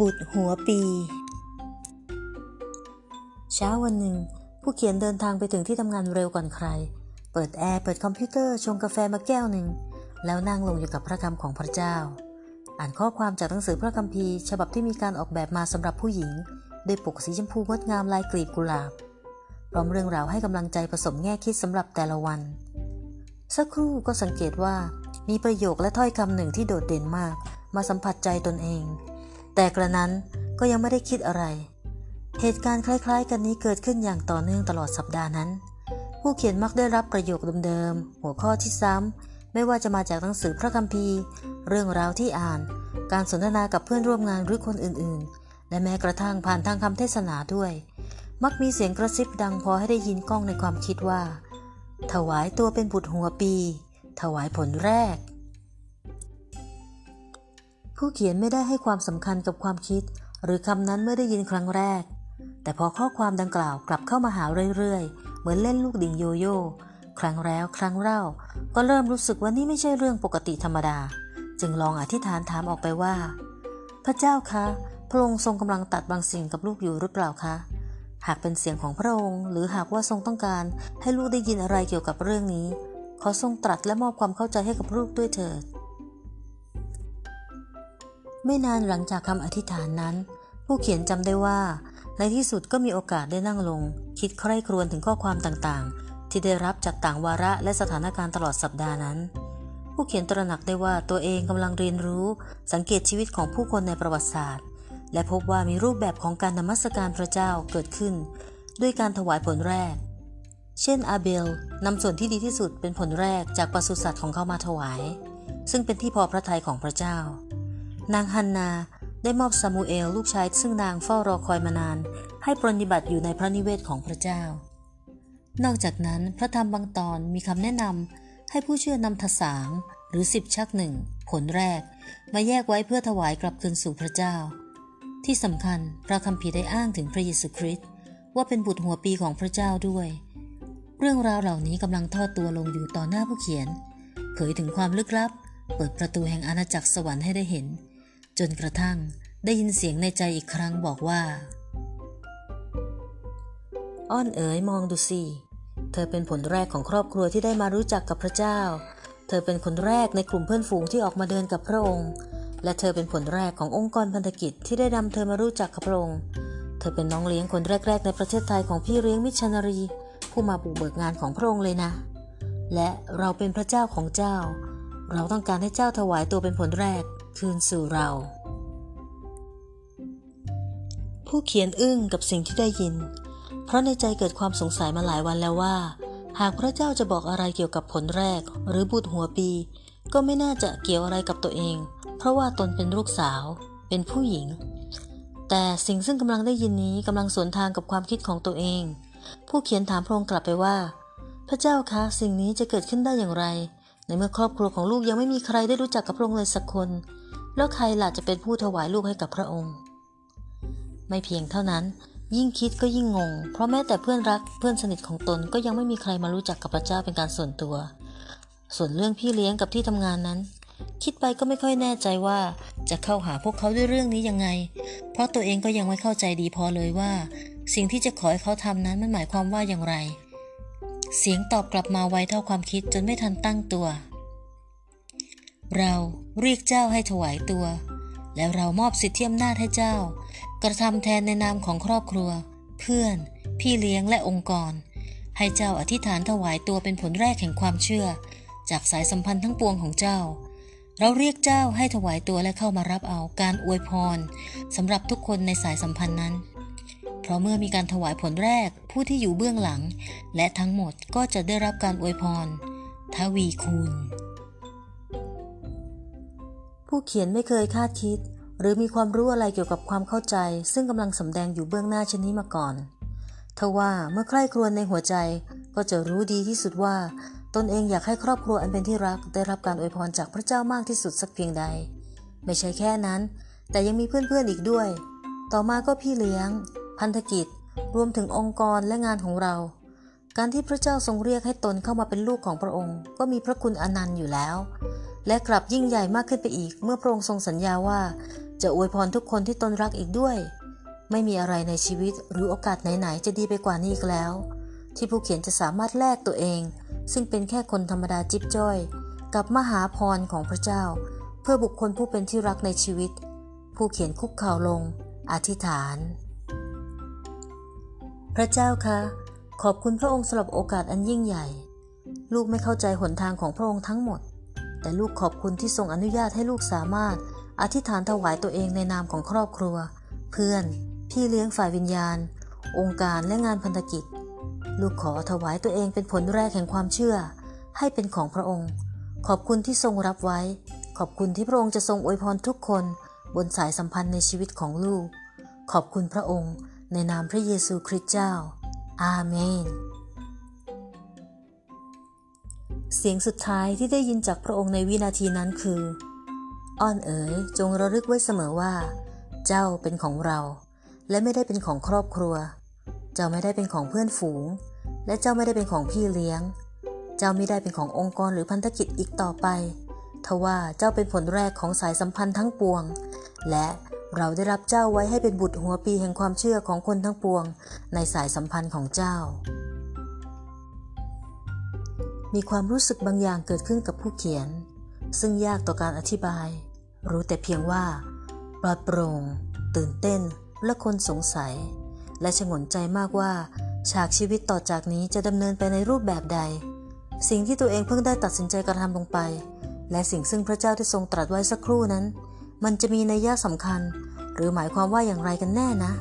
บุตรหัวปี เช้าวันหนึ่ง ผู้เขียนเดินทางไปถึงที่ทำงานเร็วก่อนใคร เปิดแอร์ เปิดคอมพิวเตอร์ ชงกาแฟมาแก้วหนึ่ง แล้วนั่งลงอยู่กับพระคำของพระเจ้า อ่านข้อความจากหนังสือพระคัมภีร์ ฉบับที่มีการออกแบบมาสำหรับผู้หญิงโดยปกสีชมพูงดงามลายกลีบกุหลาบ พร้อมเรื่องราวให้กำลังใจผสมแง่คิดสำหรับแต่ละวัน สักครู่ก็สังเกตว่ามีประโยคและถ้อยคำหนึ่งที่โดดเด่นมาก มาสัมผัสใจตนเอง แต่กระนั้นก็ยังไม่ได้คิดอะไร เหตุการณ์คล้าย ๆ กันนี้เกิดขึ้นอย่างต่อเนื่องตลอดสัปดาห์นั้น ผู้เขียนมักได้รับประโยคเดิมๆ หัวข้อที่ซ้ำ ไม่ว่าจะมาจากหนังสือพระคัมภีร์ เรื่องราวที่อ่าน การสนทนากับเพื่อนร่วมงานหรือคนอื่นๆ และแม้กระทั่งผ่านทางคำเทศนาด้วย มักมีเสียงกระซิบดังพอให้ได้ยินกล้องในความคิดว่า ถวายตัวเป็นบุตรหัวปี ถวายผลแรก ผู้เขียนไม่ได้ให้ความสำคัญกับความคิด หรือคำนั้นเมื่อได้ยินครั้งแรก แต่พอข้อความดังกล่าวกลับเข้ามาหาเรื่อยๆ เหมือนเล่นลูกดิ่งโยโย่ครั้งแล้วครั้งเล่า ก็เริ่มรู้สึกว่านี่ไม่ใช่เรื่องปกติธรรมดา จึงลองอธิษฐานถามออกไปว่า พระเจ้าคะพระองค์ทรงกำลังตัดบางสิ่งกับลูกอยู่หรือเปล่าคะ หากเป็นเสียงของพระองค์ หรือหากว่าทรงต้องการให้ลูกได้ยินอะไรเกี่ยวกับเรื่องนี้ ขอทรงตรัสและมอบความเข้าใจให้กับลูกด้วยเถิด ไม่นานหลังจากคำอธิษฐานนั้น ผู้เขียนจำได้ว่า ในที่สุดก็มีโอกาสได้นั่งลง คิดใคร่ครวญถึงข้อความต่างๆ ที่ได้รับจากต่างวาระและสถานการณ์ตลอดสัปดาห์นั้น ผู้เขียนตระหนักได้ว่าตัวเองกำลังเรียนรู้ สังเกตชีวิตของผู้คนในประวัติศาสตร์ และพบว่ามีรูปแบบของการนมัสการพระเจ้าเกิดขึ้น ด้วยการถวายผลแรก เช่นอาเบลนำส่วนที่ดีที่สุดเป็นผลแรกจากปศุสัตว์ของเขามาถวาย ซึ่งเป็นที่พอพระทัยของพระเจ้า นางฮันนาได้มอบซามูเอลลูกชายซึ่งนางเฝ้ารอคอยมานาน ให้ปรนิบัติอยู่ในพระนิเวศของพระเจ้า นอกจากนั้นพระธรรมบางตอนมีคำแนะนำให้ผู้เชื่อนำทสาง หรือสิบชักหนึ่งผลแรก มาแยกไว้เพื่อถวายกลับคืนสู่พระเจ้า ที่สำคัญพระคัมภีร์ได้อ้างถึงพระเยซูคริสต์ว่าเป็นบุตรหัวปีของพระเจ้าด้วย เรื่องราวเหล่านี้กำลังทอดตัวลงอยู่ต่อหน้าผู้เขียน เผยถึงความลึกลับ เปิดประตูแห่งอาณาจักรสวรรค์ให้ได้เห็น จนกระทั่งได้ยินเสียงในใจอีกครั้งบอกว่า อ้อนเอ๋ยมองดูสิ เธอเป็นผลแรกของครอบครัวที่ได้มารู้จักกับพระเจ้า เธอเป็นคนแรกในกลุ่มเพื่อนฝูงที่ออกมาเดินกับพระองค์ และเธอเป็นผลแรกขององค์กรพันธกิจที่ได้นำเธอมารู้จักกับพระองค์ เธอเป็นน้องเลี้ยงคนแรก ๆ ในประเทศไทยของพี่เลี้ยงมิชนนารี ผู้มาบุกเบิกงานของพระองค์เลยนะ และเราเป็นพระเจ้าของเจ้า เราต้องการให้เจ้าถวายตัวเป็นผลแรก คืนสู่เรา ผู้เขียนอึ้งกับสิ่งที่ได้ยิน เพราะในใจเกิดความสงสัยมาหลายวันแล้วว่า หากพระเจ้าจะบอกอะไรเกี่ยวกับผลแรก หรือบุตรหัวปี ก็ไม่น่าจะเกี่ยวอะไรกับตัวเอง เพราะว่าตนเป็นลูกสาว เป็นผู้หญิง แต่สิ่งซึ่งกำลังได้ยินนี้กำลังสวนทางกับความคิดของตัวเอง ผู้เขียนถามพระองค์กลับไปว่า พระเจ้าคะสิ่งนี้จะเกิดขึ้นได้อย่างไรในเมื่อครอบครัวของลูกยังไม่มีใครได้รู้จักกับพระองค์เลยสักคน แล้วใครล่ะจะเป็นผู้ถวายลูกให้กับพระองค์ ไม่เพียงเท่านั้น ยิ่งคิดก็ยิ่งงง เพราะแม้แต่เพื่อนรักเพื่อนสนิทของตนก็ยังไม่มีใครมารู้จักกับพระเจ้าเป็นการส่วนตัว ส่วนเรื่องพี่เลี้ยงกับที่ทำงานนั้น คิดไปก็ไม่ค่อยแน่ใจว่าจะเข้าหาพวกเขาด้วยเรื่องนี้ยังไง เพราะตัวเองก็ยังไม่เข้าใจดีพอเลยว่า สิ่งที่จะขอให้เขาทำนั้นมันหมายความว่าอย่างไร เสียงตอบกลับมาไวเท่าความคิดจนไม่ทันตั้งตัว เราเรียกเจ้าให้ถวายตัว แล้วเรามอบสิทธิอำนาจให้เจ้า กระทำแทนในนามของครอบครัว เพื่อน พี่เลี้ยงและองค์กร ให้เจ้าอธิษฐานถวายตัวเป็นผลแรกแห่งความเชื่อ จากสายสัมพันธ์ทั้งปวงของเจ้า เราเรียกเจ้าให้ถวายตัวและเข้ามารับเอาการอวยพรสำหรับทุกคนในสายสัมพันธ์นั้น เพราะเมื่อมีการถวายผลแรกผู้ที่อยู่เบื้องหลัง และทั้งหมดก็จะได้รับการอวยพรทวีคูณ ผู้เขียนไม่เคยคาดคิด หรือมีความรู้อะไรเกี่ยวกับความเข้าใจ ซึ่งกำลังสำแดงอยู่เบื้องหน้าเช่นนี้มาก่อนทว่าเมื่อใคร่ครวญในหัวใจก็จะรู้ดีที่สุดว่า ตนเองอยากให้ครอบครัวอันเป็นที่รักได้รับการอวยพรจากพระเจ้ามากที่สุดสักเพียงใด ไม่ใช่แค่นั้น แต่ยังมีเพื่อนๆอีกด้วย ต่อมาก็พี่เลี้ยง พันธกิจ รวมถึงองค์กรและงานของเรา การที่พระเจ้าทรงเรียกให้ตนเข้ามาเป็นลูกของพระองค์ ก็มีพระคุณอนันต์อยู่แล้ว และกลับยิ่งใหญ่มากขึ้นไปอีก เมื่อพระองค์ทรงสัญญาว่า จะอวยพรทุกคนที่ตนรักอีกด้วย ไม่มีอะไรในชีวิตหรือโอกาสไหนๆจะดีไปกว่านี้อีกแล้ว ที่ผู้เขียนจะสามารถแลกตัวเอง ซึ่งเป็นแค่คนธรรมดาจิ๊บจ้อย กับมหาพรของพระเจ้า เพื่อบุคคลผู้เป็นที่รักในชีวิต ผู้เขียนคุกเข่าลง อธิษฐาน พระเจ้าคะขอบคุณพระองค์สำหรับโอกาสอันยิ่งใหญ่ ลูกไม่เข้าใจหนทางของพระองค์ทั้งหมด แต่ลูกขอบคุณที่ทรงอนุญาตให้ลูกสามารถ อธิษฐานถวายตัวเองในนามของครอบครัว เพื่อน พี่เลี้ยงฝ่ายวิญญาณ องค์การและงานพันธกิจ ลูกขอถวายตัวเองเป็นผลแรกแห่งความเชื่อ ให้เป็นของพระองค์ ขอบคุณที่ทรงรับไว้ ขอบคุณที่พระองค์จะทรงอวยพรทุกคน บนสายสัมพันธ์ในชีวิตของลูก ขอบคุณพระองค์ ในนามพระเยซูคริสต์เจ้า อาเมน เสียงสุดท้ายที่ได้ยินจากพระองค์ในวินาทีนั้นคือ อ้อนเอ๋ยจงระลึกไว้เสมอว่า เจ้าเป็นของเรา และไม่ได้เป็นของครอบครัว เจ้าไม่ได้เป็นของเพื่อนฝูง และเจ้าไม่ได้เป็นของพี่เลี้ยง เจ้าไม่ได้เป็นขององค์กรหรือพันธกิจอีกต่อไปทว่าเจ้าเป็นผลแรกของสายสัมพันธ์ทั้งปวง และเราได้รับเจ้าไว้ให้เป็นบุตรหัวปีแห่งความเชื่อของคนทั้งปวง ในสายสัมพันธ์ของเจ้า มีความรู้สึกบางอย่างเกิดขึ้นกับผู้เขียน ซึ่งยากต่อการอธิบาย รู้แต่เพียงว่าปลอดโปร่ง ตื่นเต้นและคนสงสัย และชงนใจมากว่า ฉากชีวิตต่อจากนี้จะดำเนินไปในรูปแบบใด สิ่งที่ตัวเองเพิ่งได้ตัดสินใจกระทำลงไป และสิ่งซึ่งพระเจ้าได้ทรงตรัสไว้สักครู่นั้น มันจะมีนัยยะสำคัญ หรือหมายความว่าอย่างไรกันแน่นะ